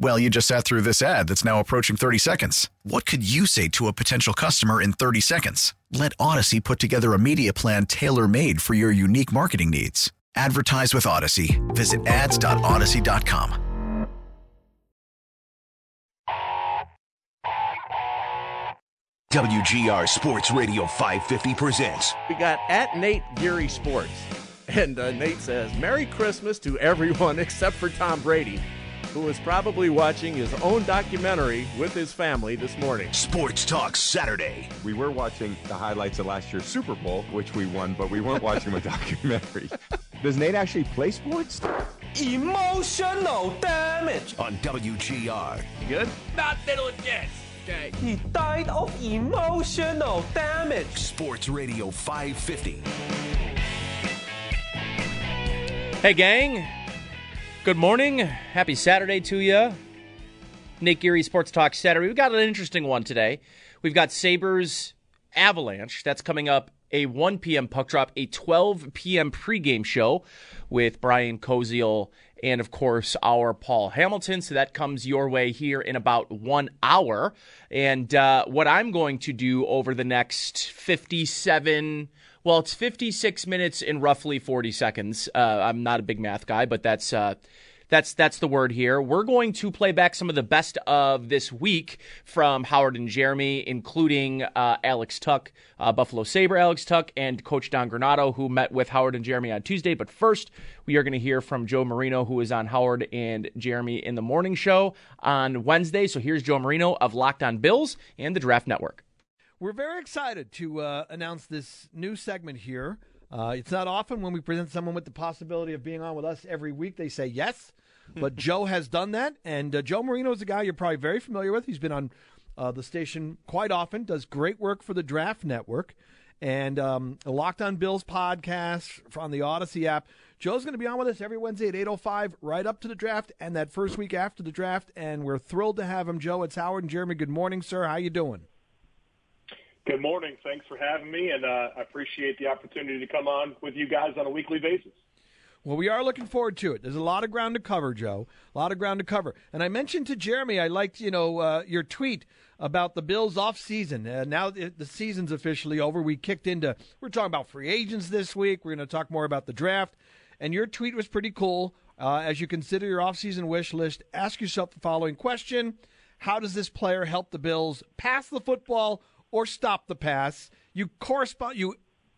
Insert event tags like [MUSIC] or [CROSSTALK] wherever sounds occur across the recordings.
Well, you just sat through this ad that's now approaching 30 seconds. What could you say to a potential customer in 30 seconds? Let Audacy put together a media plan tailor made for your unique marketing needs. Advertise with Audacy. Visit ads.audacy.com. WGR Sports Radio 550 presents. We got at Nate Geary Sports. And uh, Nate says, Merry Christmas to everyone [LAUGHS] except for Tom Brady, who is probably watching his own documentary with his family this morning. Sports Talk Saturday. We were watching the highlights of last year's Super Bowl, which we won, but we weren't watching the [LAUGHS] documentary. [LAUGHS] Does Nate actually play sports? Emotional damage. On WGR. Good? Not little jets. Okay. He died of emotional damage. Sports Radio 550. Hey, gang. Good morning. Happy Saturday to you. Nick Geary Sports Talk Saturday. We've got an interesting one today. We've got Sabres Avalanche. That's coming up a 1 p.m. puck drop, a 12 p.m. pregame show with Brian Koziel and, of course, our Paul Hamilton. So that comes your way here in about one hour. And uh, what I'm going to do over the next 57, well, it's 56 minutes in roughly 40 seconds. Uh, I'm not a big math guy, but that's. Uh, that's that's the word here. We're going to play back some of the best of this week from Howard and Jeremy, including uh, Alex Tuch, uh, Buffalo Sabre Alex Tuch, and Coach Don Granato, who met with Howard and Jeremy on Tuesday. But first, we are going to hear from Joe Marino, who is on Howard and Jeremy in the morning show on Wednesday. So here's Joe Marino of Locked On Bills and the Draft Network. We're very excited to uh, announce this new segment here. Uh, it's not often when we present someone with the possibility of being on with us every week, they say yes. [LAUGHS] But Joe has done that. And uh, Joe Marino is a guy you're probably very familiar with. He's been on uh, the station quite often, does great work for the Draft Network and um, a Locked On Bills podcast on the Audacy app. Joe's going to be on with us every Wednesday at 8.05 right up to the draft and that first week after the draft. And we're thrilled to have him. Joe, it's Howard and Jeremy. Good morning, sir. How you doing? Good morning. Thanks for having me, and uh, I appreciate the opportunity to come on with you guys on a weekly basis. Well, we are looking forward to it. There's a lot of ground to cover, Joe. A lot of ground to cover. And I mentioned to Jeremy, I liked you know uh, your tweet about the Bills off season. Uh, now the season's officially over. We kicked into. We're talking about free agents this week. We're going to talk more about the draft. And your tweet was pretty cool. Uh, as you consider your offseason wish list, ask yourself the following question: How does this player help the Bills pass the football or stop the pass? You correspond. You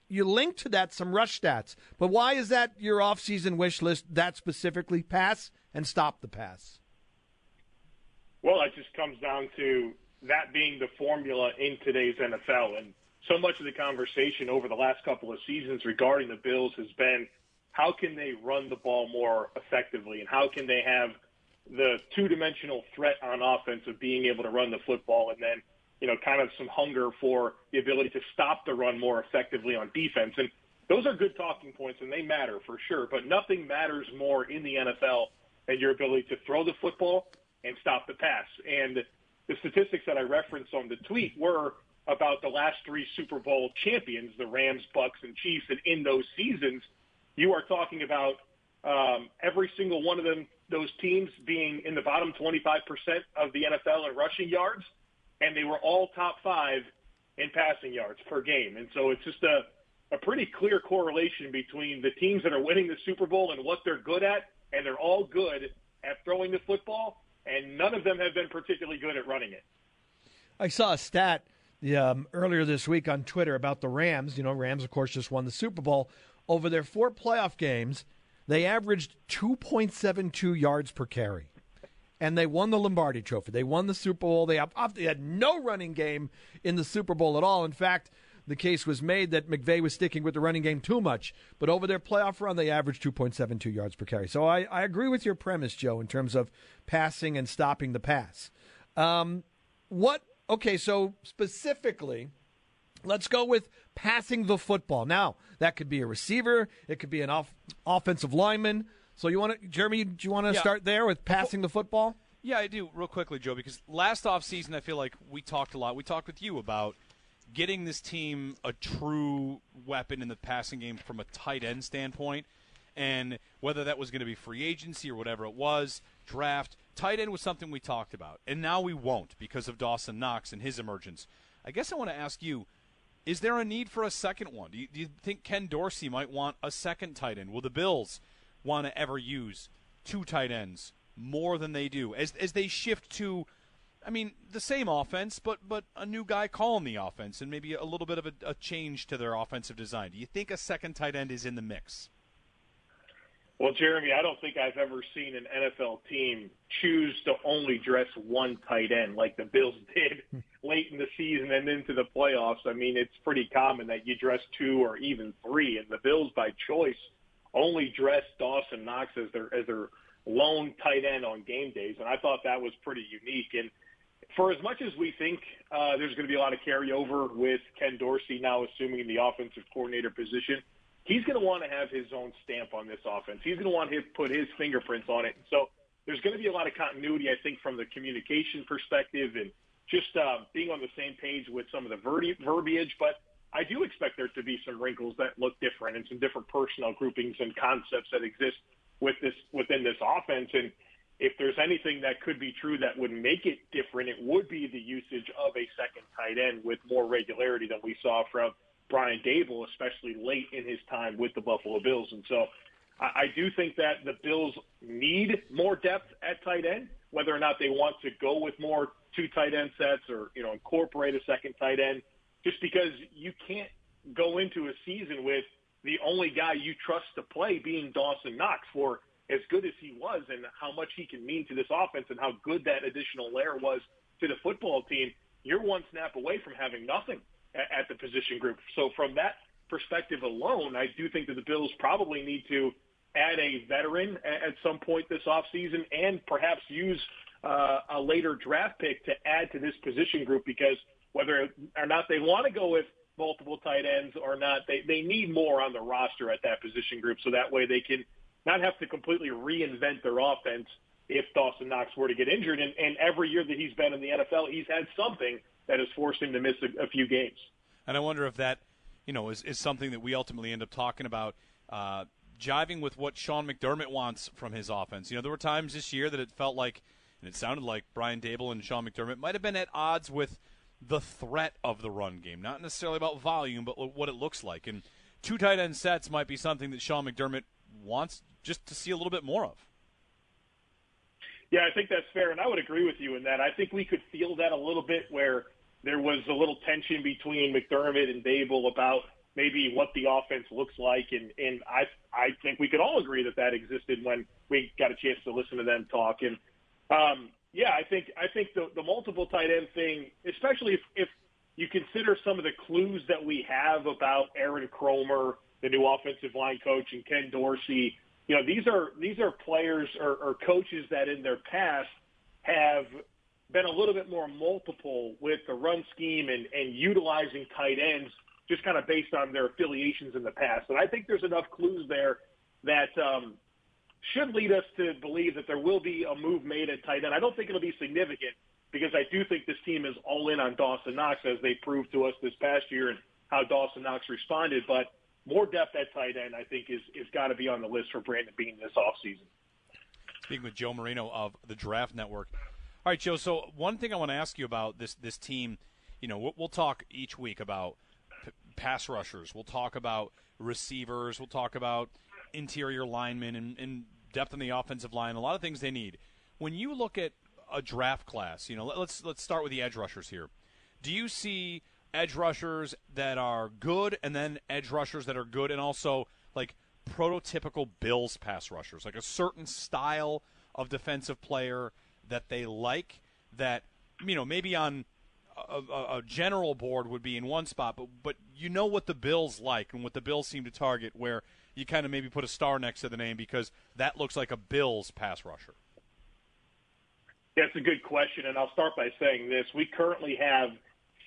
you link to that some rush stats. But why is that your offseason wish list that specifically pass and stop the pass? Well, it just comes down to that being the formula in today's NFL. And so much of the conversation over the last couple of seasons regarding the Bills has been how can they run the ball more effectively and how can they have the two dimensional threat on offense of being able to run the football and then you know, kind of some hunger for the ability to stop the run more effectively on defense. And those are good talking points and they matter for sure, but nothing matters more in the NFL than your ability to throw the football and stop the pass. And the statistics that I referenced on the tweet were about the last three Super Bowl champions, the Rams, Bucs, and Chiefs. And in those seasons, you are talking about um, every single one of them, those teams being in the bottom 25% of the NFL in rushing yards – and they were all top five in passing yards per game. And so it's just a, a pretty clear correlation between the teams that are winning the Super Bowl and what they're good at, and they're all good at throwing the football, and none of them have been particularly good at running it. I saw a stat um, earlier this week on Twitter about the Rams. You know, Rams, of course, just won the Super Bowl. Over their four playoff games, they averaged 2.72 yards per carry. And they won the Lombardi Trophy. They won the Super Bowl. They, they had no running game in the Super Bowl at all. In fact, the case was made that McVay was sticking with the running game too much. But over their playoff run, they averaged 2.72 yards per carry. So I, I agree with your premise, Joe, in terms of passing and stopping the pass. Um, what? Okay, so specifically, let's go with passing the football. Now that could be a receiver, it could be an off, offensive lineman. So you want to, Jeremy? Do you want to Yeah. start there with passing the football? Yeah, I do. Real quickly, Joe, because last offseason I feel like we talked a lot. We talked with you about getting this team a true weapon in the passing game from a tight end standpoint. And whether that was going to be free agency or whatever it was, draft, tight end was something we talked about. And now we won't because of Dawson Knox and his emergence. I guess I want to ask you is there a need for a second one? Do you, do you think Ken Dorsey might want a second tight end? Will the Bills want to ever use two tight ends more than they do as as they shift to? I mean, the same offense, but but a new guy calling the offense and maybe a little bit of a, a change to their offensive design. Do you think a second tight end is in the mix? Well, Jeremy, I don't think I've ever seen an NFL team choose to only dress one tight end like the Bills [LAUGHS] did late in the season and into the playoffs. I mean, it's pretty common that you dress two or even three, and the Bills, by choice, only dressed Dawson Knox as their as their lone tight end on game days, and I thought that was pretty unique. And for as much as we think uh, there's going to be a lot of carryover with Ken Dorsey now assuming the offensive coordinator position, he's going to want to have his own stamp on this offense. He's going to want to put his fingerprints on it. So there's going to be a lot of continuity, I think, from the communication perspective and just uh, being on the same page with some of the verbi- verbiage. But I do expect there to be some wrinkles that look different and some different personnel groupings and concepts that exist with this within this offense. And if there's anything that could be true that would make it different, it would be the usage of a second tight end with more regularity than we saw from Brian Daboll, especially late in his time with the Buffalo Bills. And so I, I do think that the Bills need more depth at tight end, whether or not they want to go with more two tight end sets or, you know, incorporate a second tight end, just because you can't go into a season with the only guy you trust to play being Dawson Knox for as good as he was and how much he can mean to this offense and how good that additional layer was to the football team. You're one snap away from having nothing at, the position group. So from that perspective alone, I do think that the Bills probably need to add a veteran at some point this offseason and perhaps use uh, a later draft pick to add to this position group because whether or not they want to go with multiple tight ends or not, they, they need more on the roster at that position group so that way they can not have to completely reinvent their offense if Dawson Knox were to get injured. And, and every year that he's been in the NFL, he's had something that has forced him to miss a, a few games. And I wonder if that, you know, is, is something that we ultimately end up talking about, uh, jiving with what Sean McDermott wants from his offense. You know, there were times this year that it felt like, and it sounded like Brian Daboll and Sean McDermott might have been at odds with the threat of the run game, not necessarily about volume, but what it looks like. And two tight end sets might be something that Sean McDermott wants just to see a little bit more of. Yeah, I think that's fair, and I would agree with you in that. I think we could feel that a little bit where there was a little tension between McDermott and Daboll about maybe what the offense looks like, and and I I think we could all agree that that existed when we got a chance to listen to them talk. And um, yeah, I think I think the the multiple tight end thing, especially if if you consider some of the clues that we have about Aaron Kromer, the new offensive line coach, and Ken Dorsey you know, these are these are players or, or coaches that in their past have been a little bit more multiple with the run scheme and, and utilizing tight ends just kind of based on their affiliations in the past. And I think there's enough clues there that um, should lead us to believe that there will be a move made at tight end. I don't think it'll be significant because I do think this team is all in on Dawson Knox as they proved to us this past year and how Dawson Knox responded. But more depth at tight end, I think, is is got to be on the list for Brandon Beane this offseason. Speaking with Joe Marino of the Draft Network. All right, Joe. So one thing I want to ask you about this this team, you know, we'll, talk each week about p- pass rushers. We'll talk about receivers. We'll talk about interior linemen and, and depth on the offensive line. A lot of things they need. When you look at a draft class, you know, let, let's let's start with the edge rushers here. Do you see edge rushers that are good and then edge rushers that are good and also like prototypical Bills pass rushers, like a certain style of defensive player that they like that you know maybe on a, a, a general board would be in one spot, but but you know what the Bills like and what the Bills seem to target, where you kind of maybe put a star next to the name because that looks like a Bills pass rusher. That's a good question, and I'll start by saying this: we currently have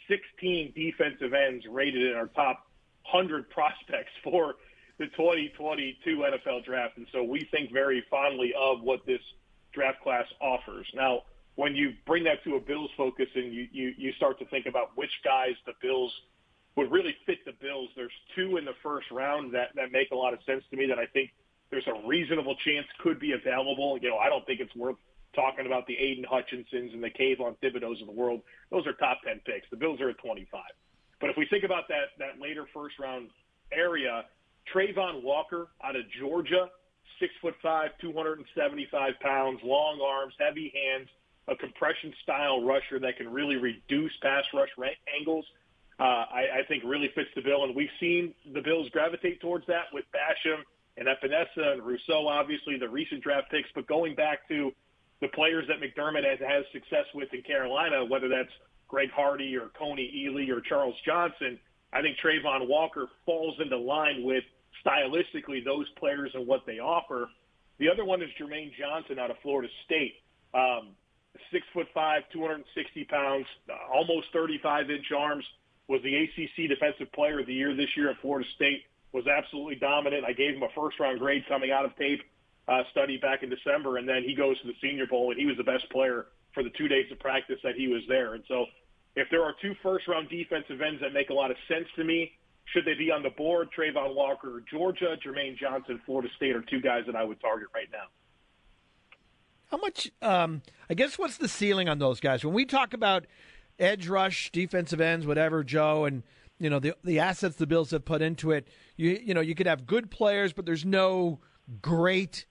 16 defensive ends rated in our top 100 prospects for the 2022 NFL draft, and so we think very fondly of what this draft class offers. Now, when you bring that to a Bills focus and you, you, you start to think about which guys the Bills would really fit the Bills, there's two in the first round that, that make a lot of sense to me that I think there's a reasonable chance could be available. You know, I don't think it's worth talking about the Aidan Hutchinsons and the Kayvon Thibodeaux of the world. Those are top 10 picks. The Bills are at 25. But if we think about that, that later first round area, Travon Walker out of Georgia, six foot five, 275 pounds, long arms, heavy hands, a compression style rusher that can really reduce pass rush angles. Uh, I, I think really fits the bill, and we've seen the Bills gravitate towards that with Basham and Epenesa and Rousseau, obviously the recent draft picks. But going back to the players that McDermott has, has success with in Carolina, whether that's Greg Hardy or Kony Ealy or Charles Johnson, I think Travon Walker falls into line with stylistically those players and what they offer. The other one is Jermaine Johnson out of Florida State. Um, six foot five, 260 pounds, almost 35 inch arms. Was the ACC Defensive Player of the Year this year at Florida State. Was absolutely dominant. I gave him a first round grade coming out of tape uh, study back in December, and then he goes to the Senior Bowl, and he was the best player for the two days of practice that he was there. And so, if there are two first round defensive ends that make a lot of sense to me, should they be on the board? Travon Walker, Georgia, Jermaine Johnson, Florida State are two guys that I would target right now. How much? Um, I guess what's the ceiling on those guys? When we talk about edge rush, defensive ends, whatever, Joe, and you know the the assets the Bills have put into it. You you know you could have good players, but there's no great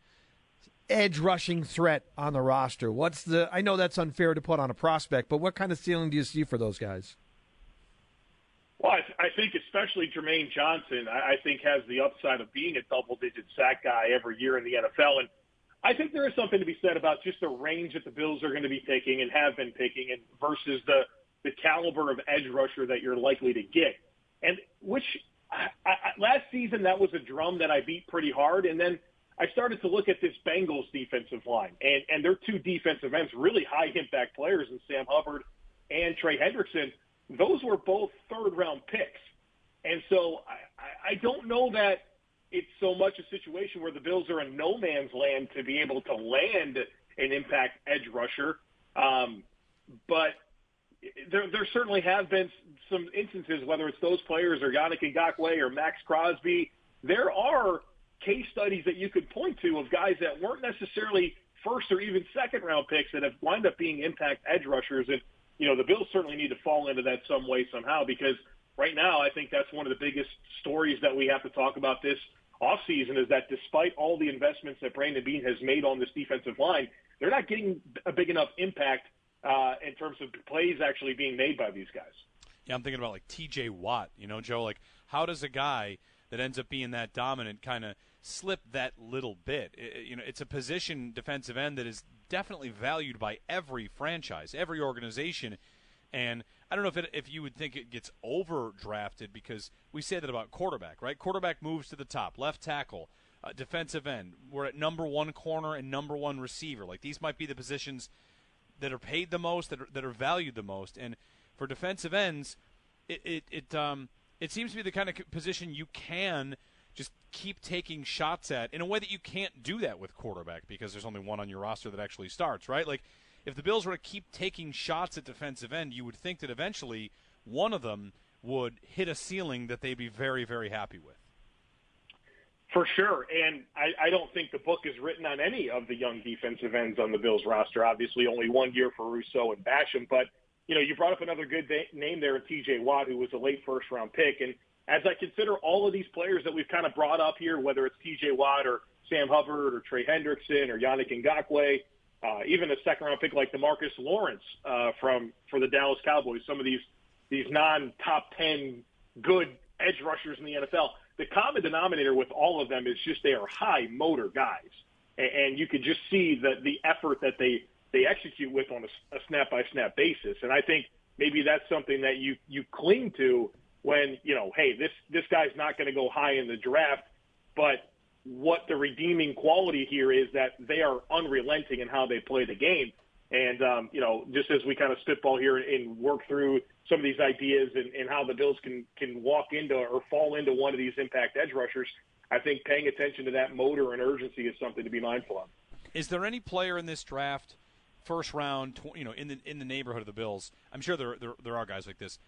edge rushing threat on the roster. What's the? I know that's unfair to put on a prospect, but what kind of ceiling do you see for those guys? Well, I, th- I think especially Jermaine Johnson, I, I think has the upside of being a double-digit sack guy every year in the NFL, and I think there is something to be said about just the range that the Bills are going to be picking and have been picking, and versus the the caliber of edge rusher that you're likely to get. And which I, I, last season that was a drum that I beat pretty hard, and then I started to look at this Bengals defensive line, and and their two defensive ends, really high impact players, in Sam Hubbard and Trey Hendrickson. Those were both third round picks, and so I, I don't know that it's so much a situation where the Bills are in no man's land to be able to land an impact edge rusher. Um, but there, there certainly have been some instances, whether it's those players or Yannick Ngakoue or Maxx Crosby, there are case studies that you could point to of guys that weren't necessarily first or even second round picks that have wound up being impact edge rushers. And, you know, the Bills certainly need to fall into that some way, somehow, because right now I think that's one of the biggest stories that we have to talk about this offseason is that despite all the investments that Brandon Beane has made on this defensive line, they're not getting a big enough impact uh, in terms of plays actually being made by these guys. Yeah, I'm thinking about like T.J. Watt. You know, Joe. Like, how does a guy that ends up being that dominant kind of slip that little bit? It, you know, it's a position defensive end that is definitely valued by every franchise, every organization, and I don't know if it, if you would think it gets overdrafted because we say that about quarterback, right? Quarterback moves to the top, left tackle, uh, defensive end. We're at number one corner and number one receiver. Like these might be the positions that are paid the most, that are, that are valued the most. And for defensive ends, it it it, um, it seems to be the kind of position you can just keep taking shots at in a way that you can't do that with quarterback because there's only one on your roster that actually starts, right? Like if the Bills were to keep taking shots at defensive end, you would think that eventually one of them would hit a ceiling that they'd be very, very happy with. For sure. And I, I don't think the book is written on any of the young defensive ends on the Bills roster. Obviously, only one year for Rousseau and Basham. But, you know, you brought up another good name there in TJ Watt, who was a late first round pick. And as I consider all of these players that we've kind of brought up here, whether it's TJ Watt or Sam Hubbard or Trey Hendrickson or Yannick Ngakoue, uh, even a second round pick like Demarcus Lawrence uh, from for the Dallas Cowboys. Some of these these non top ten good edge rushers in the NFL. The common denominator with all of them is just they are high motor guys, and, and you could just see the the effort that they they execute with on a snap by snap basis. And I think maybe that's something that you you cling to when you know, hey, this this guy's not going to go high in the draft, but what the redeeming quality here is that they are unrelenting in how they play the game. And, um, you know, just as we kind of spitball here and work through some of these ideas and, and how the Bills can, can walk into or fall into one of these impact edge rushers, I think paying attention to that motor and urgency is something to be mindful of. Is there any player in this draft, first round, you know, in the in the neighborhood of the Bills? I'm sure there there, there are guys like this,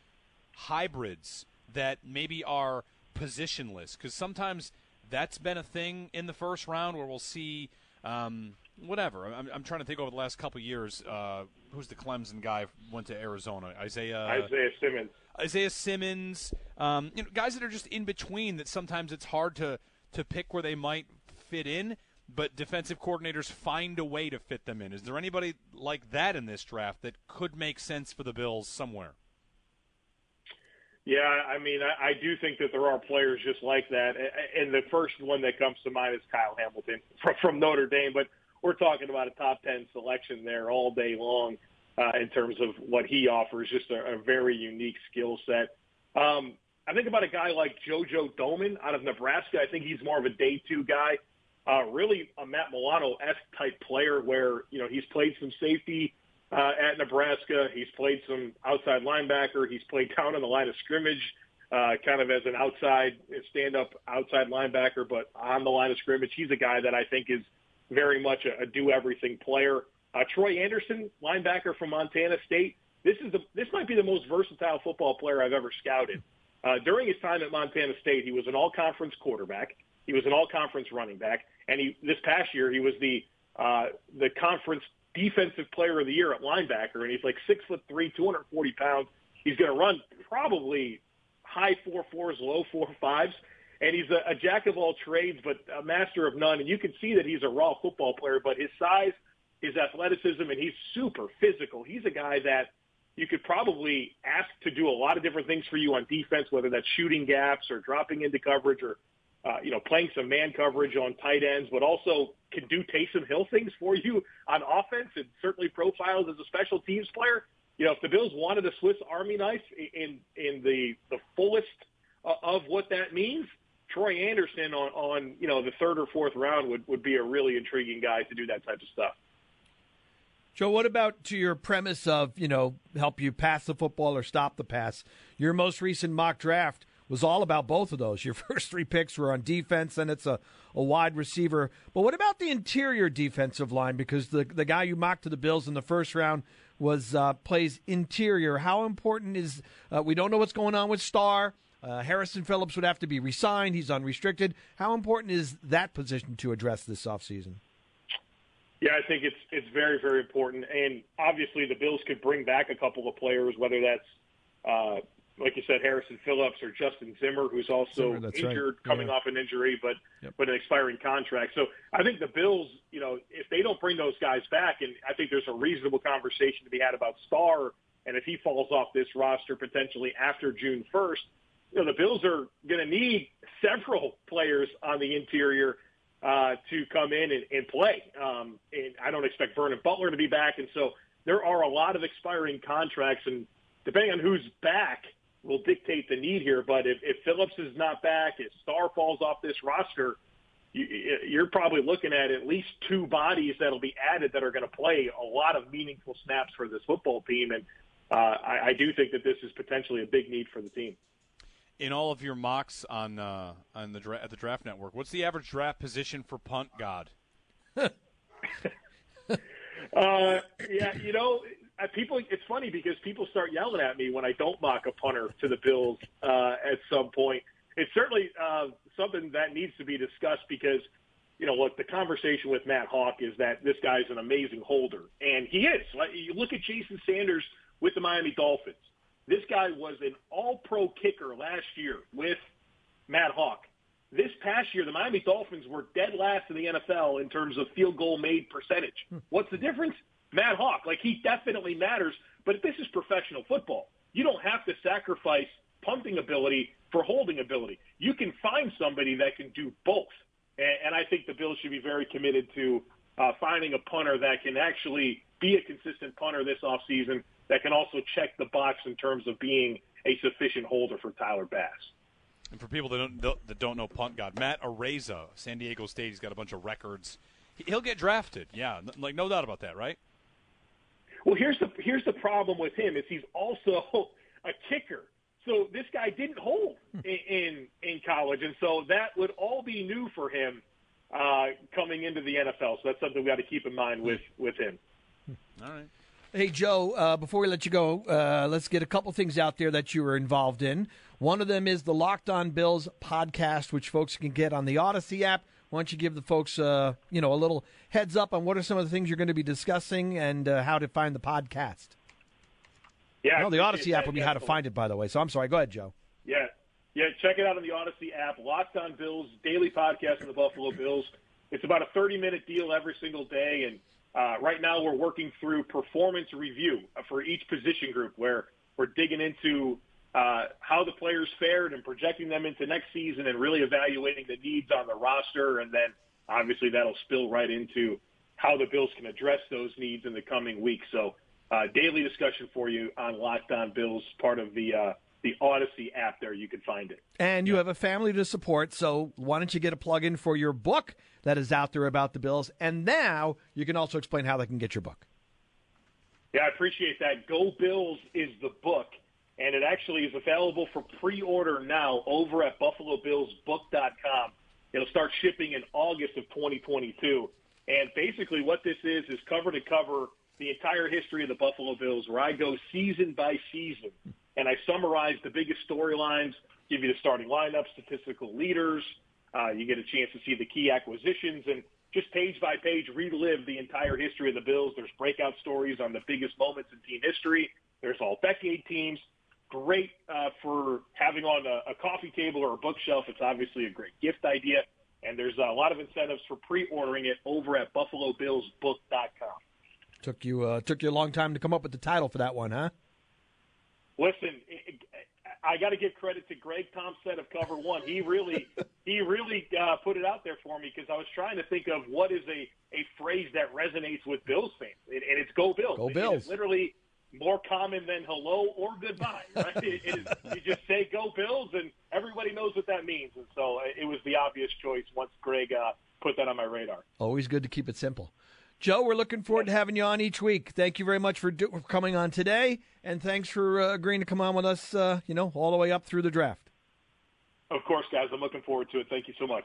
hybrids that maybe are positionless because sometimes that's been a thing in the first round where we'll see um, whatever. I'm, I'm, trying to think over the last couple years. Uh, who's the Clemson guy went to Arizona? Isaiah Isaiah Simmons. Isaiah Simmons. Um, you know, guys that are just in between. That sometimes it's hard to to pick where they might fit in. But defensive coordinators find a way to fit them in. Is there anybody like that in this draft that could make sense for the Bills somewhere? Yeah, I mean, I, I do think that there are players just like that, and the first one that comes to mind is Kyle Hamilton [LAUGHS] from, from Notre Dame. But we're talking about a top ten selection there all day long uh, in terms of what he offers. Just a, a very unique skill set. Um, I think about a guy like JoJo Domann out of Nebraska. I think he's more of a day two guy. Uh, really a Matt Milano esque type player where you know he's played some safety uh, at Nebraska. He's played some outside linebacker. He's played down on the line of scrimmage, uh, kind of as an outside stand-up outside linebacker, but on the line of scrimmage, he's a guy that I think is very much a, a do-everything player. Uh, Troy Andersen, linebacker from Montana State. This is the this might be the most versatile football player I've ever scouted. Uh, during his time at Montana State, he was an all-conference quarterback. He was an all-conference running back, and he this past year he was the uh, the conference defensive player of the year at linebacker, and he's like six foot three, 240 pounds. He's going to run probably high four fours, low four fives, and he's a, a jack of all trades, but a master of none. And you can see that he's a raw football player, but his size, his athleticism, and he's super physical. He's a guy that you could probably ask to do a lot of different things for you on defense, whether that's shooting gaps or dropping into coverage or uh, you know, playing some man coverage on tight ends, but also can do Taysom Hill things for you on offense and certainly profiles as a special teams player. You know, if the Bills wanted a Swiss Army knife in in the the fullest of what that means, Troy Andersen on on you know the third or fourth round would would be a really intriguing guy to do that type of stuff. Joe, what about to your premise of you know help you pass the football or stop the pass? Your most recent mock draft was all about both of those. Your [LAUGHS] first three picks were on defense, and it's a, a wide receiver. But what about the interior defensive line? Because the the guy you mocked to the Bills in the first round was uh, plays interior. How important is? Uh, we don't know what's going on with Star. Uh, Harrison Phillips would have to be resigned. He's unrestricted. How important is that position to address this offseason? Yeah, I think it's it's very very important, and obviously the Bills could bring back a couple of players, whether that's uh, like you said, Harrison Phillips or Justin Zimmer, who's also Zimmer, injured, right. coming yeah. off an injury, but yep. but an expiring contract. So I think the Bills, you know, if they don't bring those guys back, and I think there's a reasonable conversation to be had about Star, and if he falls off this roster potentially after June 1st, you know, the Bills are going to need several players on the interior uh, to come in and, and play. Um, and I don't expect Vernon Butler to be back, and so there are a lot of expiring contracts, and depending on who's back will dictate the need here. But if, if Phillips is not back, if Star falls off this roster, you, you're probably looking at at least two bodies that'll be added that are going to play a lot of meaningful snaps for this football team. And uh, I, I do think that this is potentially a big need for the team. In all of your mocks on uh, on the dra- at the Draft Network, what's the average draft position for punt god? [LAUGHS] uh, yeah, you know, uh, people. It's funny because people start yelling at me when I don't mock a punter to the Bills uh, at some point. It's certainly uh, something that needs to be discussed because, you know, look, the conversation with Matt Haack is that this guy's an amazing holder, and he is. Like, you look at Jason Sanders with the Miami Dolphins. This guy was an All-Pro kicker last year with Matt Haack. This past year, the Miami Dolphins were dead last in the NFL in terms of field goal made percentage. What's the difference? Matt Haack, like he definitely matters, but this is professional football. You don't have to sacrifice punting ability for holding ability. You can find somebody that can do both. And, and I think the Bills should be very committed to uh, finding a punter that can actually be a consistent punter this offseason that can also check the box in terms of being a sufficient holder for Tyler Bass. And for people that don't, that don't know Punt God, Matt Araiza, San Diego State, he's got a bunch of records. He'll get drafted, yeah, like no doubt about that, right? Well, here's the here's the problem with him is he's also [LAUGHS] a kicker. So this guy didn't hold in in, in college, and so that would all be new for him uh, coming into the NFL. So that's something we got to keep in mind with with him. All right. Hey, Joe, uh, before we let you go, uh, let's get a couple things out there that you were involved in. One of them is the Locked On Bills podcast, which folks can get on the Audacy app. Why don't you give the folks, uh, you know, a little heads up on what are some of the things you're going to be discussing and uh, how to find the podcast? Yeah, no, the Audacy app will be how to find it, by the way. So I'm sorry. Go ahead, Joe. Yeah, yeah. Check it out on the Audacy app. Locked On Bills daily podcast on the Buffalo Bills. It's about a 30 minute deal every single day, and uh, right now we're working through performance review for each position group, where we're digging into uh, how the players fared and projecting them into next season, and really evaluating the needs on the roster, and then obviously that'll spill right into how the Bills can address those needs in the coming weeks. So uh, daily discussion for you on Locked On Bills, part of the uh, the Audacy app. There, you can find it. And you have a family to support, so why don't you get a plug in for your book that is out there about the Bills? And now you can also explain how they can get your book. Yeah, I appreciate that. Go Bills is the book, and it actually is available for pre-order now over at BuffaloBillsBook.com. It'll start shipping in August of 2022. And basically, what this is is cover to cover the entire history of the Buffalo Bills, where I go season by season and I summarize the biggest storylines, give you the starting lineup, statistical leaders. Uh, you get a chance to see the key acquisitions and just page by page relive the entire history of the Bills. There's breakout stories on the biggest moments in team history. There's all decade teams. Great uh, for having on a, a coffee table or a bookshelf. It's obviously a great gift idea. And there's a lot of incentives for pre-ordering it over at BuffaloBillsBook.com. Took you uh, took you a long time to come up with the title for that one, huh? Listen, I got to give credit to Greg Thompson of Cover One. He really [LAUGHS] he really uh, put it out there for me because I was trying to think of what is a a phrase that resonates with Bills fans, and it's "Go Bills." Go Bills. It's literally more common than hello or goodbye. [LAUGHS] Right? it, it is, you just say "Go Bills," and everybody knows what that means. And so uh, it was the obvious choice once Greg uh, put that on my radar. Always good to keep it simple. Joe, we're looking forward to having you on each week. Thank you very much for, do- for coming on today, and thanks for uh, agreeing to come on with us. Uh, you know, all the way up through the draft. Of course, guys. I'm looking forward to it. Thank you so much.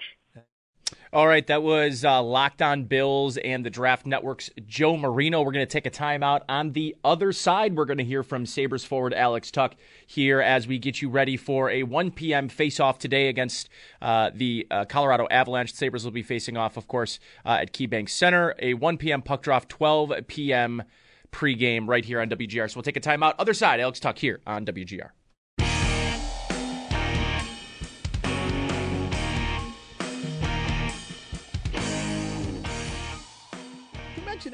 All right, that was uh, Locked On Bills and the Draft Network's Joe Marino. We're going to take a timeout. On the other side, we're going to hear from Sabres forward Alex Tuch here as we get you ready for a 1 p.m. face-off today against uh, the uh, Colorado Avalanche. The Sabres will be facing off, of course, uh, at KeyBank Center. A 1 p.m. puck drop, 12 p.m. pregame right here on WGR. So we'll take a timeout. Other side, Alex Tuch here on WGR.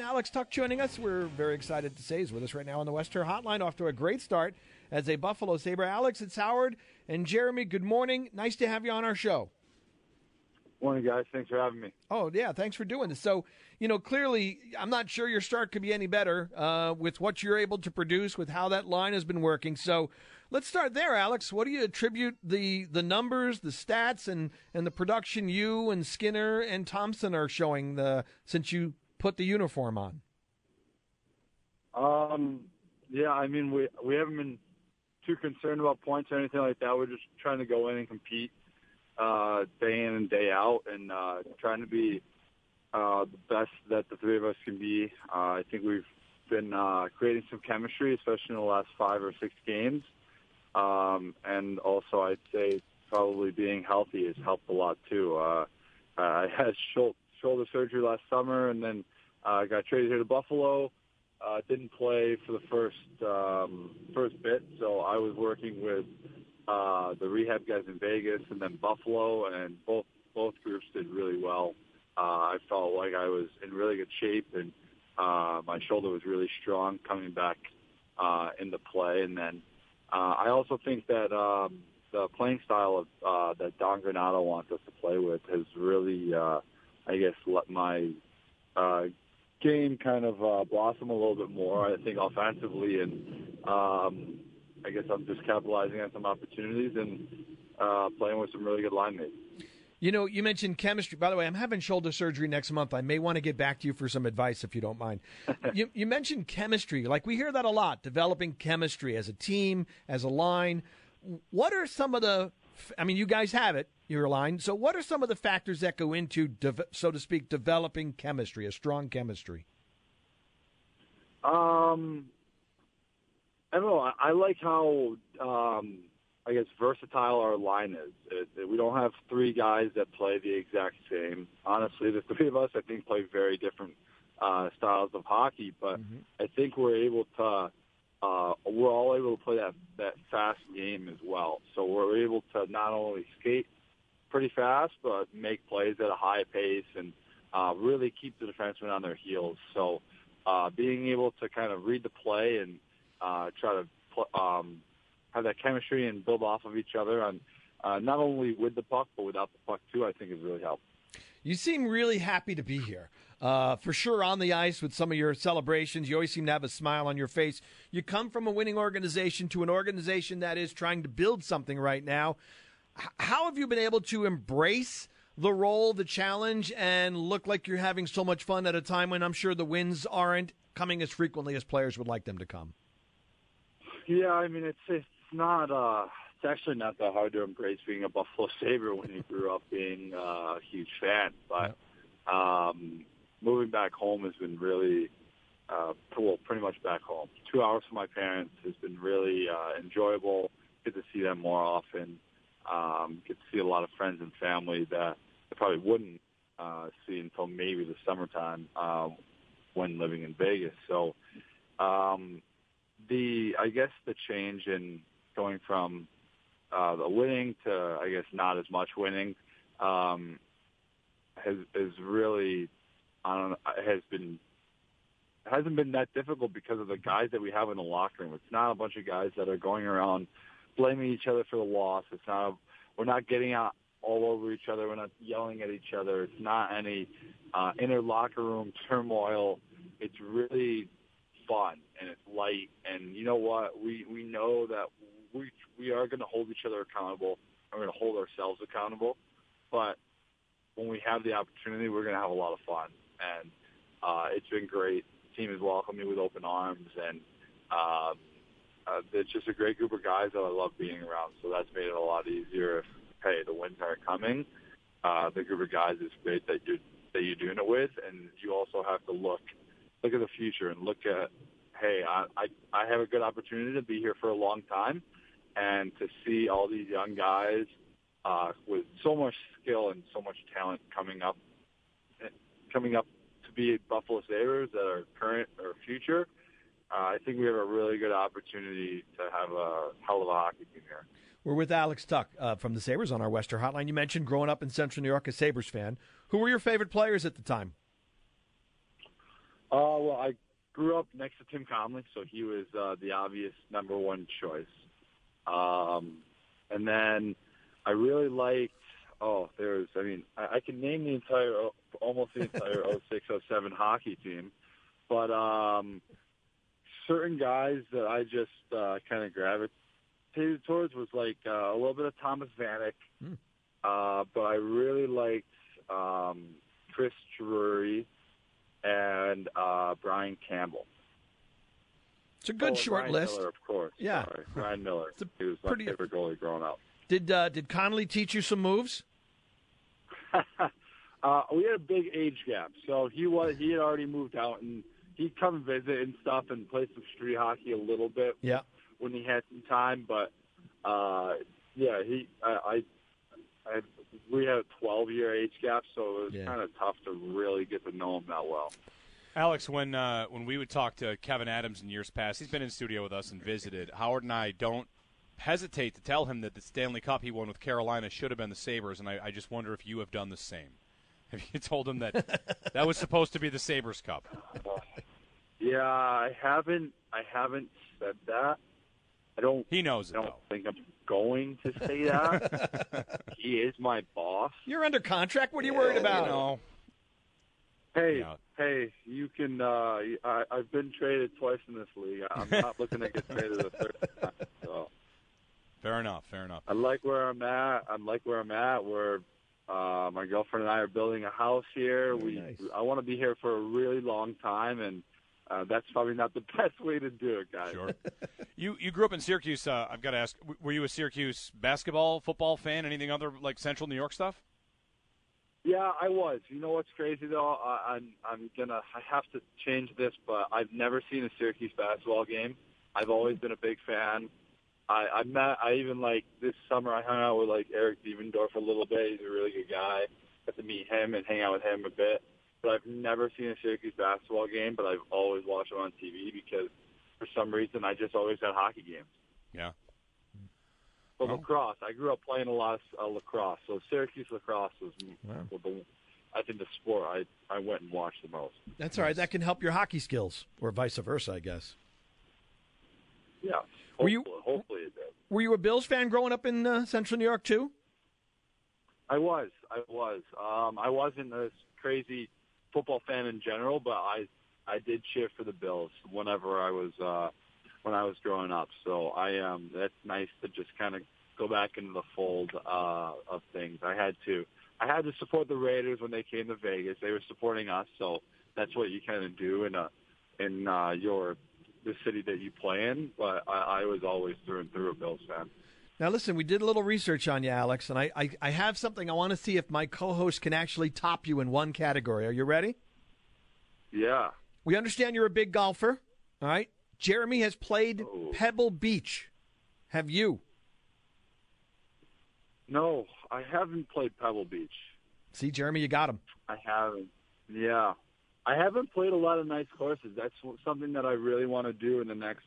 Alex Tuch joining us. We're very excited to say he's with us right now on the Western Hotline. Off to a great start as a Buffalo Sabre. Alex, it's Howard and Jeremy. Good morning. Nice to have you on our show. Morning, guys. Thanks for having me. Oh yeah, thanks for doing this. So, you know, clearly, I'm not sure your start could be any better uh, with what you're able to produce, with how that line has been working. So, let's start there, Alex. What do you attribute the the numbers, the stats, and and the production you and Skinner and Thompson are showing the since you put the uniform on? Um, yeah, I mean, we we haven't been too concerned about points or anything like that. We're just trying to go in and compete uh, day in and day out, and uh, trying to be uh, the best that the three of us can be. Uh, I think we've been uh, creating some chemistry, especially in the last five or six games. Um, and also, I'd say probably being healthy has helped a lot too. Uh, [LAUGHS] I had shoulder surgery last summer, and then uh, got traded here to Buffalo. Uh, didn't play for the first um, first bit, so I was working with uh, the rehab guys in Vegas and then Buffalo, and both both groups did really well. Uh, I felt like I was in really good shape, and uh, my shoulder was really strong coming back uh, into play. And then uh, I also think that um, the playing style of uh, that Don Granato wants us to play with has really, uh, I guess, let my uh, game kind of uh, blossom a little bit more. I think offensively, and um, I guess I'm just capitalizing on some opportunities and uh, playing with some really good line mates. You know, you mentioned chemistry. By the way, I'm having shoulder surgery next month. I may want to get back to you for some advice if you don't mind. [LAUGHS] you, you mentioned chemistry. Like we hear that a lot, developing chemistry as a team, as a line. What are some of the? I mean, you guys have it, your line. So, what are some of the factors that go into, so to speak, developing chemistry, a strong chemistry? Um, I don't know. I, I like how um, I guess versatile our line is. It, it, we don't have three guys that play the exact same. Honestly, the [LAUGHS] three of us I think play very different uh, styles of hockey, but Mm-hmm. I think we're able to. Uh, we're all able to play that that fast game as well. So we're able to not only skate pretty fast, but make plays at a high pace and uh, really keep the defensemen on their heels. So uh, being able to kind of read the play and uh, try to pl- um, have that chemistry and build off of each other on uh, not only with the puck but without the puck too, I think has really helped. You seem really happy to be here. Uh, for sure, on the ice with some of your celebrations, you always seem to have a smile on your face. You come from a winning organization to an organization that is trying to build something right now. H- how have you been able to embrace the role, the challenge, and look like you're having so much fun at a time when I'm sure the wins aren't coming as frequently as players would like them to come? Yeah, I mean it's it's not uh it's actually not that hard to embrace being a Buffalo [LAUGHS] Sabre when you grew up being uh, a huge fan. But um moving back home has been really uh well pretty much back home. Two hours from my parents has been really uh enjoyable. Get to see them more often. Um get to see a lot of friends and family that I probably wouldn't uh see until maybe the summertime um when living in Vegas. So um the I guess the change in going from uh, the winning to I guess not as much winning um, has is really I don't has been hasn't been that difficult because of the guys that we have in the locker room. It's not a bunch of guys that are going around blaming each other for the loss. It's not a, we're not getting out all over each other. We're not yelling at each other. It's not any uh, inner locker room turmoil. It's really fun and it's light. And you know what? We we know that we we are going to hold each other accountable. We're going to hold ourselves accountable. But when we have the opportunity, we're going to have a lot of fun. And uh, it's been great. The team has welcomed me with open arms, and um, uh, it's just a great group of guys that I love being around. So that's made it a lot easier. If hey, the wins aren't coming, uh, the group of guys is great that you're that you're doing it with, and you also have to look look at the future and look at hey, I I, I have a good opportunity to be here for a long time, and to see all these young guys uh, with so much skill and so much talent coming up coming up to be Buffalo Sabres that are current or future. Uh, I think we have a really good opportunity to have a hell of a hockey team here. We're with Alex Tuch uh, from the Sabres on our Western Hotline. You mentioned growing up in Central New York, a Sabres fan. Who were your favorite players at the time? Uh, well, I grew up next to Tim Connolly, so he was uh, the obvious number one choice. Um, and then I really liked. Oh, there's. I mean, I, I can name the entire, almost the entire [LAUGHS] 06, 07 hockey team, but um, certain guys that I just uh, kind of gravitated towards was like uh, a little bit of Thomas Vanek, uh, but I really liked um, Chris Drury and uh, Brian Campbell. It's a Oh, good and short Brian list. Miller, of course. Yeah. Sorry, Brian Miller. he was my pretty- favorite goalie growing up. Did uh, did Connolly teach you some moves? [LAUGHS] uh, we had a big age gap, so he was he had already moved out, and he'd come visit and stuff and play some street hockey a little bit Yeah. when he had some time. But uh, yeah, he I, I, I we had a 12 year age gap, so it was Yeah. kind of tough to really get to know him that well. Alex, when uh, when we would talk to Kevin Adams in years past, he's been in studio with us and visited. Howard and I don't hesitate to tell him that the Stanley Cup he won with Carolina should have been the Sabres, and I, I just wonder if you have done the same. [LAUGHS] Have you told him that that was supposed to be the Sabres Cup? Yeah, I haven't I haven't said that. I don't. He knows I don't think I'm going to say that. [LAUGHS] he is my boss. You're under contract. What are you worried about? You know. Hey, hey, you can. Uh, I, I've been traded twice in this league. I'm not [LAUGHS] looking to get traded a third time. So Fair enough. Fair enough. I like where I'm at. I like where I'm at. Where uh, my girlfriend and I are building a house here. we, I want to be here for a really long time, and uh, that's probably not the [LAUGHS] best way to do it, guys. Sure. you you grew up in Syracuse. Uh, I've got to ask, w- were you a Syracuse basketball, football fan? Anything other like Central New York stuff? Yeah, I was. You know what's crazy though? I, I'm I'm gonna I have to change this, but I've never seen a Syracuse basketball game. I've always been a big fan. I I met I even like this summer I hung out with like Eric Devendorf a little bit. He's a really good guy. Got to meet him and hang out with him a bit. But I've never seen a Syracuse basketball game, but I've always watched them on TV because for some reason I just always had hockey games. Yeah. But lacrosse, I grew up playing a lot of uh, lacrosse, so Syracuse lacrosse was was the, I think the sport I I went and watched the most. That's all right. That can help your hockey skills, or vice versa, I guess. Yeah. Were you- Hopefully- hopefully it did. Were you a Bills fan growing up in uh, Central New York too? I was. I was. Um, I wasn't a crazy football fan in general, but I I did cheer for the Bills whenever I was uh, when I was growing up. So I um that's nice to just kind of go back into the fold uh, of things. I had to I had to support the Raiders when they came to Vegas. They were supporting us, so that's what you kind of do in a in uh, your the city that you play in. But I, I was always through and through a Bills fan. Now, listen, we did a little research on you, Alex, and I, I, I have something I want to see if my co host can actually top you in one category. Are you ready? Yeah. We understand you're a big golfer. All right. Jeremy has played Pebble Beach. Have you? No, I haven't played Pebble Beach. See, Jeremy, you got him. I haven't. Yeah. I haven't played a lot of nice courses. That's something that I really want to do in the next,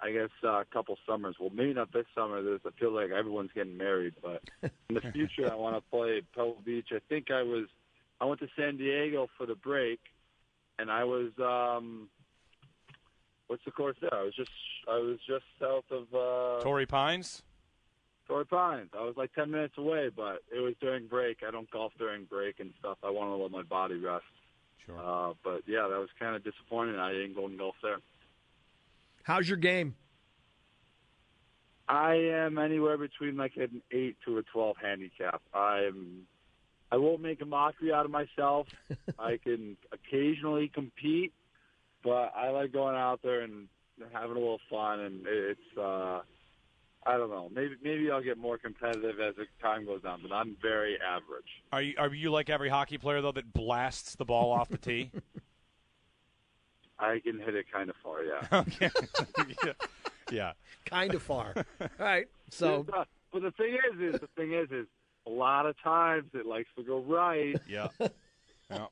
I guess, uh, couple summers. Well, maybe not this summer. There's, I feel like everyone's getting married, but in the future, I want to play Pebble Beach. I think I was, I went to San Diego for the break, and I was, um, what's the course there? I was just, I was just south of uh, Torrey Pines. Torrey Pines. I was like 10 minutes away, but it was during break. I don't golf during break and stuff. I want to let my body rest. Sure. Uh, but yeah, that was kind of disappointing. I didn't go and golf there. How's your game? I am anywhere between like an eight to a 12 handicap. I'm. I won't make a mockery out of myself. [LAUGHS] I can occasionally compete, but I like going out there and having a little fun. And it's. uh I don't know. Maybe maybe I'll get more competitive as the time goes on, but I'm very average. Are you are you like every hockey player though that blasts the ball off the tee? [LAUGHS] I can hit it kind of far, yeah. [LAUGHS] okay. [LAUGHS] yeah. yeah. Kind of far. All right. So, but the thing is, is the thing is, is a lot of times it likes to go right. Yeah. Yeah.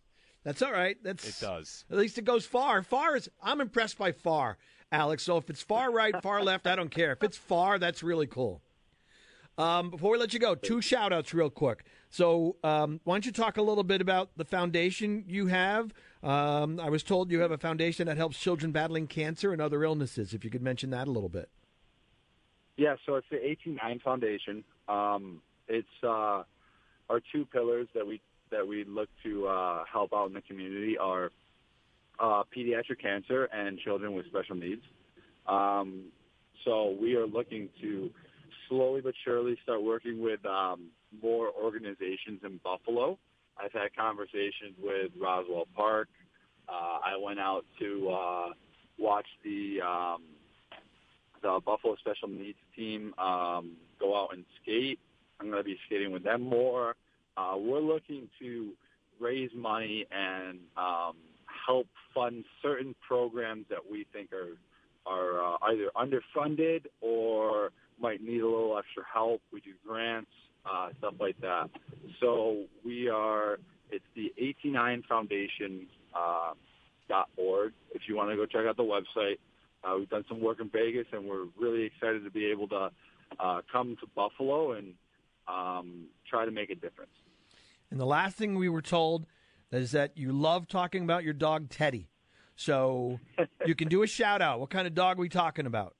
That's all right. That's It does. At least it goes far. Far is. I'm impressed by far, Alex. So if it's far right, far left, I don't care. If it's far, that's really cool. Um, before we let you go, two shout outs real quick. So, um, why don't you talk a little bit about the foundation you have? Um, I was told you have a foundation that helps children battling cancer and other illnesses. If you could mention that a little bit. Yeah, so it's the 189 Foundation. Um, it's uh, our two pillars that we that we look to uh, help out in the community are uh, pediatric cancer and children with special needs. Um, so we are looking to slowly but surely start working with um, more organizations in Buffalo. I've had conversations with Roswell Park. Uh, I went out to uh, watch the um, the Buffalo Special Needs team um, go out and skate. I'm going to be skating with them more. Uh, we're looking to raise money and um, help fund certain programs that we think are are uh, either underfunded or might need a little extra help. We do grants, uh, stuff like that. So we are. It's the 89 Foundation uh, dot org. If you want to go check out the website, uh, we've done some work in Vegas, and we're really excited to be able to uh, come to Buffalo and um, try to make a difference. And the last thing we were told is that you love talking about your dog Teddy. So [LAUGHS] you can do a shout out. What kind of dog are we talking about?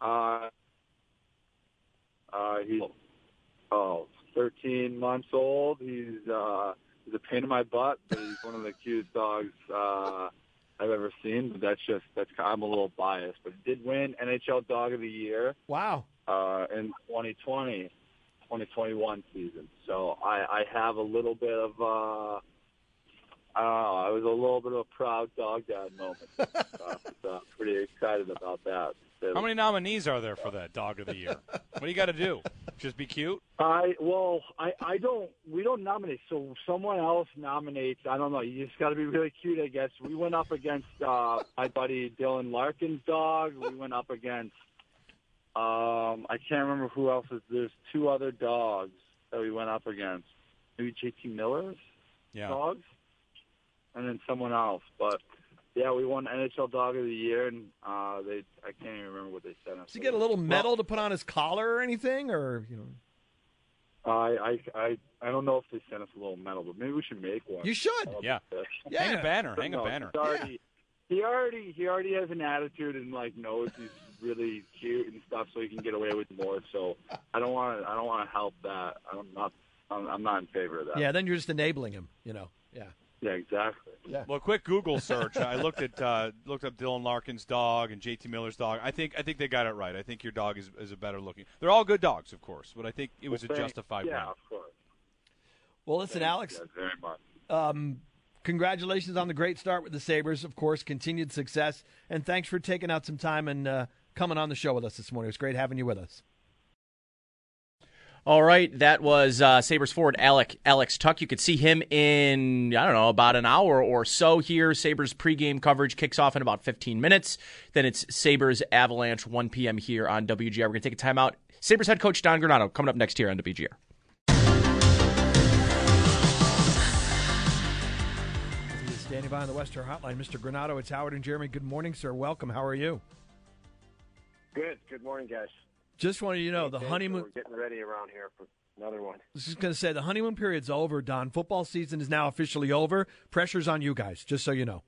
Uh, uh, he's oh, 13 months old. He's uh, he's a pain in my butt, but he's one of the cutest dogs uh, I've ever seen. But that's just that's I'm a little biased. But he did win NHL Dog of the Year. Wow. Uh, in 2020, 2021 season. So I, I have a little bit of. Uh, I don't know. I was a little bit of a proud dog dad moment. [LAUGHS] uh, so I'm pretty excited about that. How many nominees are there for that Dog of the Year? what do you got to do? Just be cute? I well, I I don't. We don't nominate. So someone else nominates. I don't know. You just got to be really cute, I guess. We went up against uh, my buddy Dylan Larkin's dog. We went up against. Um, I can't remember who else is. There's two other dogs that we went up against. Maybe JT Miller's yeah. dogs, and then someone else. But yeah, we won NHL Dog of the Year, and uh, they I can't even remember what they sent us. Does he get a little medal to put on his collar or anything, or you know? I I I I don't know if they sent us a little medal, but maybe we should make one. You should. Yeah. Yeah. Hang a banner. But Hang no, a banner. he's Already, He already he already has an attitude and like knows he's really cute and stuff, so he can get away with more. So I don't want to I don't want to help that. I'm not I'm, I'm not in favor of that. Yeah, then you're just enabling him. You know. Yeah. Yeah, exactly. Yeah. Well, quick Google search. I looked at uh, looked up Dylan Larkin's dog and JT Miller's dog. I think I think they got it right. I think your dog is, is a better looking. They're all good dogs, of course, but I think it was Well, a justified yeah, win. of course. Well, listen, Alex. Yes, very much. Um, congratulations on the great start with the Sabres. Of course, continued success, and thanks for taking out some time and uh, coming on the show with us this morning. It was great having you with us. All right, that was uh, Sabres forward Alec Alex Tuch. You could see him in I don't know about an hour or so here. Sabres pregame coverage kicks off in about 15 minutes. Then it's Sabres Avalanche 1 p.m. here on WGR. We're gonna take a timeout. Sabres head coach Don Granato coming up next here on WGR. Standing by on the Western Hotline, Mr. Granato. It's Howard and Jeremy. Good morning, sir. Welcome. How are you? Good. Good morning, guys. Just wanted you to know the Okay, honeymoon. We're getting ready around here for another one. I was just going to say the honeymoon period's over, Don. Football season is now officially over. Pressure's on you guys, just so you know.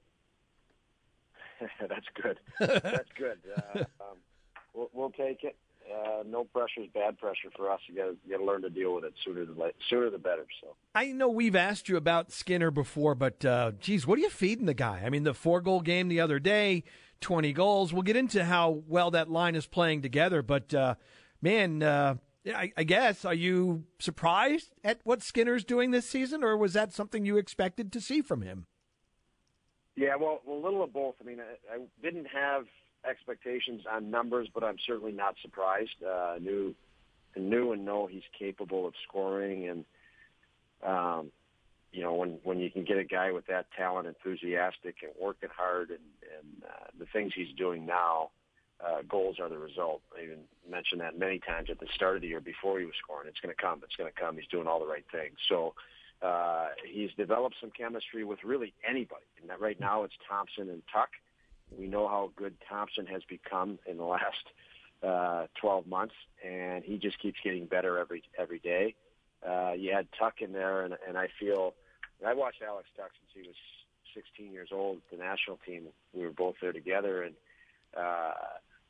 [LAUGHS] That's good. That's good. [LAUGHS] Uh, um, we'll, we'll take it. Uh, no pressure is bad pressure for us. You got you to learn to deal with it sooner the sooner the better. So I know we've asked you about Skinner before, but uh, geez, what are you feeding the guy? I mean, the four goal game the other day, twenty goals. We'll get into how well that line is playing together, but uh, man, uh, I, I guess are you surprised at what Skinner's doing this season, or was that something you expected to see from him? yeah, well, a little of both. I mean, I, I didn't have expectations on numbers, but I'm certainly not surprised. Uh, knew knew and know he's capable of scoring, and um, you know when when you can get a guy with that talent, enthusiastic and working hard, and, and uh, the things he's doing now, uh, goals are the result. I even mentioned that many times at the start of the year before he was scoring. It's going to come. It's going to come. He's doing all the right things. So uh, he's developed some chemistry with really anybody. And that right now it's Thompson and Tuch. We know how good Thompson has become in the last uh, 12 months, and he just keeps getting better every every day. Uh, you had Tuch in there, and, and I feel I watched Alex Tuch since he was 16 years old. The national team, we were both there together, and uh,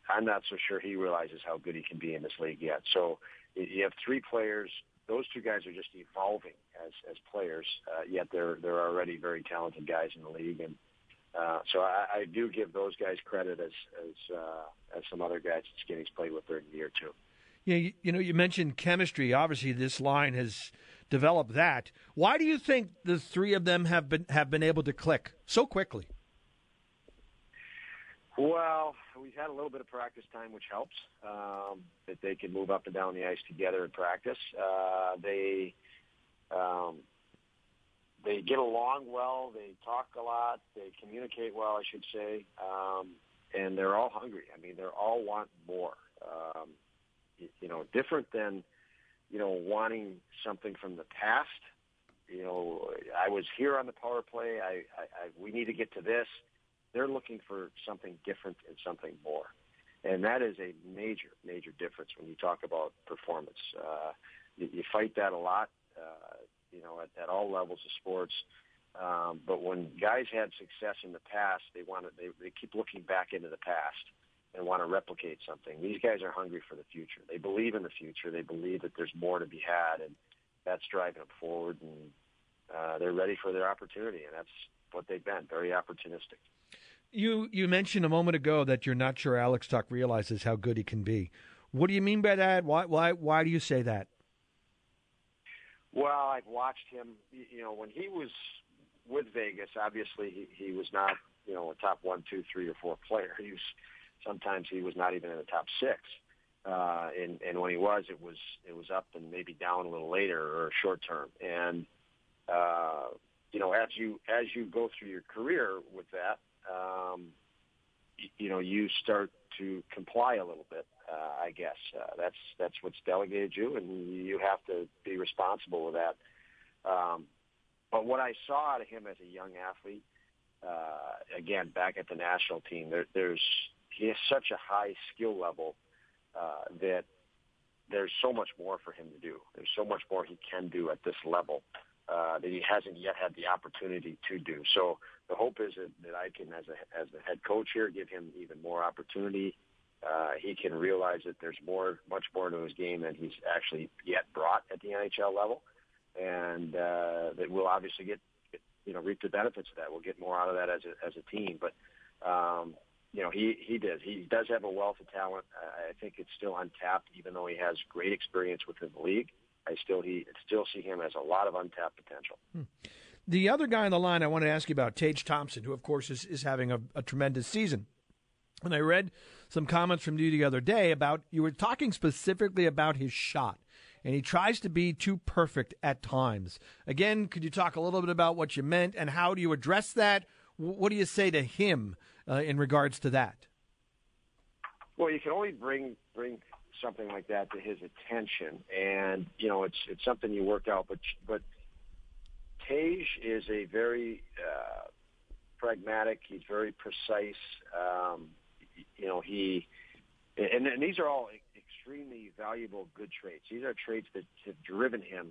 I'm not so sure he realizes how good he can be in this league yet. So you have three players. Those two guys are just evolving as as players, uh, yet they're they're already very talented guys in the league, and uh, so I, I do give those guys credit as as uh, as some other guys that Skinny's played with during the year too. Yeah, you, you know, you mentioned chemistry. Obviously, this line has developed that. Why do you think the three of them have been have been able to click so quickly? Well, we've had a little bit of practice time, which helps. Um, that they can move up and down the ice together in practice. Uh, they um, they get along well. They talk a lot. They communicate well, I should say. Um, and they're all hungry. I mean, they all want more. Um, you, know, different than you know wanting something from the past. You know, I was here on the power play. I, I, I we need to get to this. They're looking for something different and something more. And that is a major, major difference when you talk about performance. Uh, you, you fight that a lot, uh, you know, at, at all levels of sports. Um, but when guys had success in the past, they want to, they, they keep looking back into the past and want to replicate something. These guys are hungry for the future. They believe in the future. They believe that there's more to be had, and that's driving them forward. And uh, they're ready for their opportunity, and that's what they've been very opportunistic. You you mentioned a moment ago that you're not sure Alex Tuch realizes how good he can be. What do you mean by that? Why why why do you say that? Well, I've watched him. You know, when he was with Vegas, obviously he, he was not you know a top one, two, three, or four player. [LAUGHS] He was sometimes he was not even in the top six. Uh, and and when he was, it was it was up and maybe down a little later or short term. And uh, you know, as you as you go through your career with that, um, you, you know, you start to comply a little bit. Uh, I guess uh, that's that's what's delegated you, and you have to be responsible with that. Um, but what I saw out of him as a young athlete, uh, again back at the national team, there, there's he has such a high skill level uh, that there's so much more for him to do. There's so much more he can do at this level uh, that he hasn't yet had the opportunity to do. So the hope is that, that I can, as a as the head coach here, give him even more opportunity. Uh, he can realize that there's more, much more to his game than he's actually yet brought at the NHL level, and uh, that we'll obviously get, you know, reap the benefits of that. We'll get more out of that as a as a team. But um, you know, he he does. He does have a wealth of talent. I think it's still untapped, even though he has great experience within the league. I still he still see him as a lot of untapped potential. Hmm. The other guy on the line I want to ask you about, Tage Thompson, who of course is, is having a, a tremendous season. And I read some comments from you the other day about you were talking specifically about his shot, and he tries to be too perfect at times. Again, could you talk a little bit about what you meant and how do you address that? What do you say to him uh, in regards to that? Well, you can only bring bring something like that to his attention, and you know it's it's something you work out. But but Tage is a very uh, pragmatic. He's very precise. Um, you know he and, and these are all extremely valuable good traits. These are traits that have driven him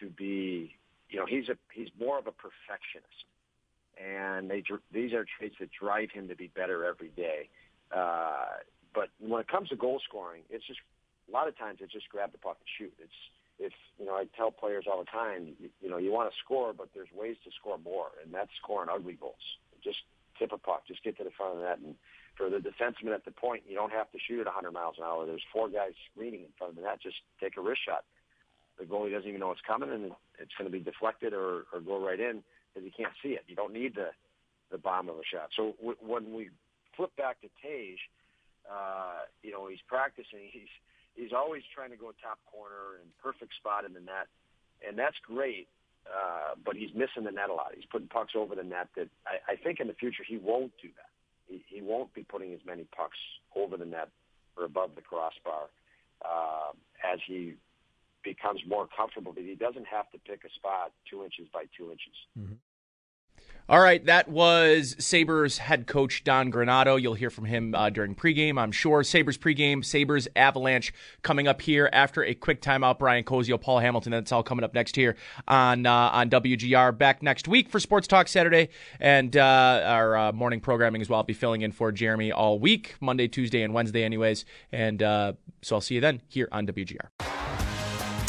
to be. You know he's a he's more of a perfectionist and they these are traits that drive him to be better every day. Uh, but when it comes to goal scoring, it's just a lot of times it's just grab the puck and shoot. It's if you know I tell players all the time, you, you know you want to score, but there's ways to score more, and that's scoring ugly goals. Just tip a puck, just get to the front of the net, and for the defenseman at the point, you don't have to shoot at 100 miles an hour. There's four guys screening in front of the net. Just take a wrist shot. The goalie doesn't even know it's coming, and it's going to be deflected or, or go right in because you can't see it. You don't need the the bomb of a shot. So w- when we flip back to Tage, uh, you know, he's practicing. He's he's always trying to go top corner and perfect spot in the net, and that's great. Uh, but he's missing the net a lot. He's putting pucks over the net that I, I think in the future he won't do that. He, he won't be putting as many pucks over the net or above the crossbar uh, as he becomes more comfortable. That he doesn't have to pick a spot two inches by two inches. Mm-hmm. All right, that was Sabres head coach Don Granato. You'll hear from him uh, during pregame, I'm sure. Sabres pregame, Sabres Avalanche coming up here after a quick timeout. Brian Koziol, Paul Hamilton, that's all coming up next here on uh, on WGR. Back next week for Sports Talk Saturday and uh, our uh, morning programming as well. I'll be filling in for Jeremy all week, Monday, Tuesday, and Wednesday, anyways. And uh, so I'll see you then here on WGR.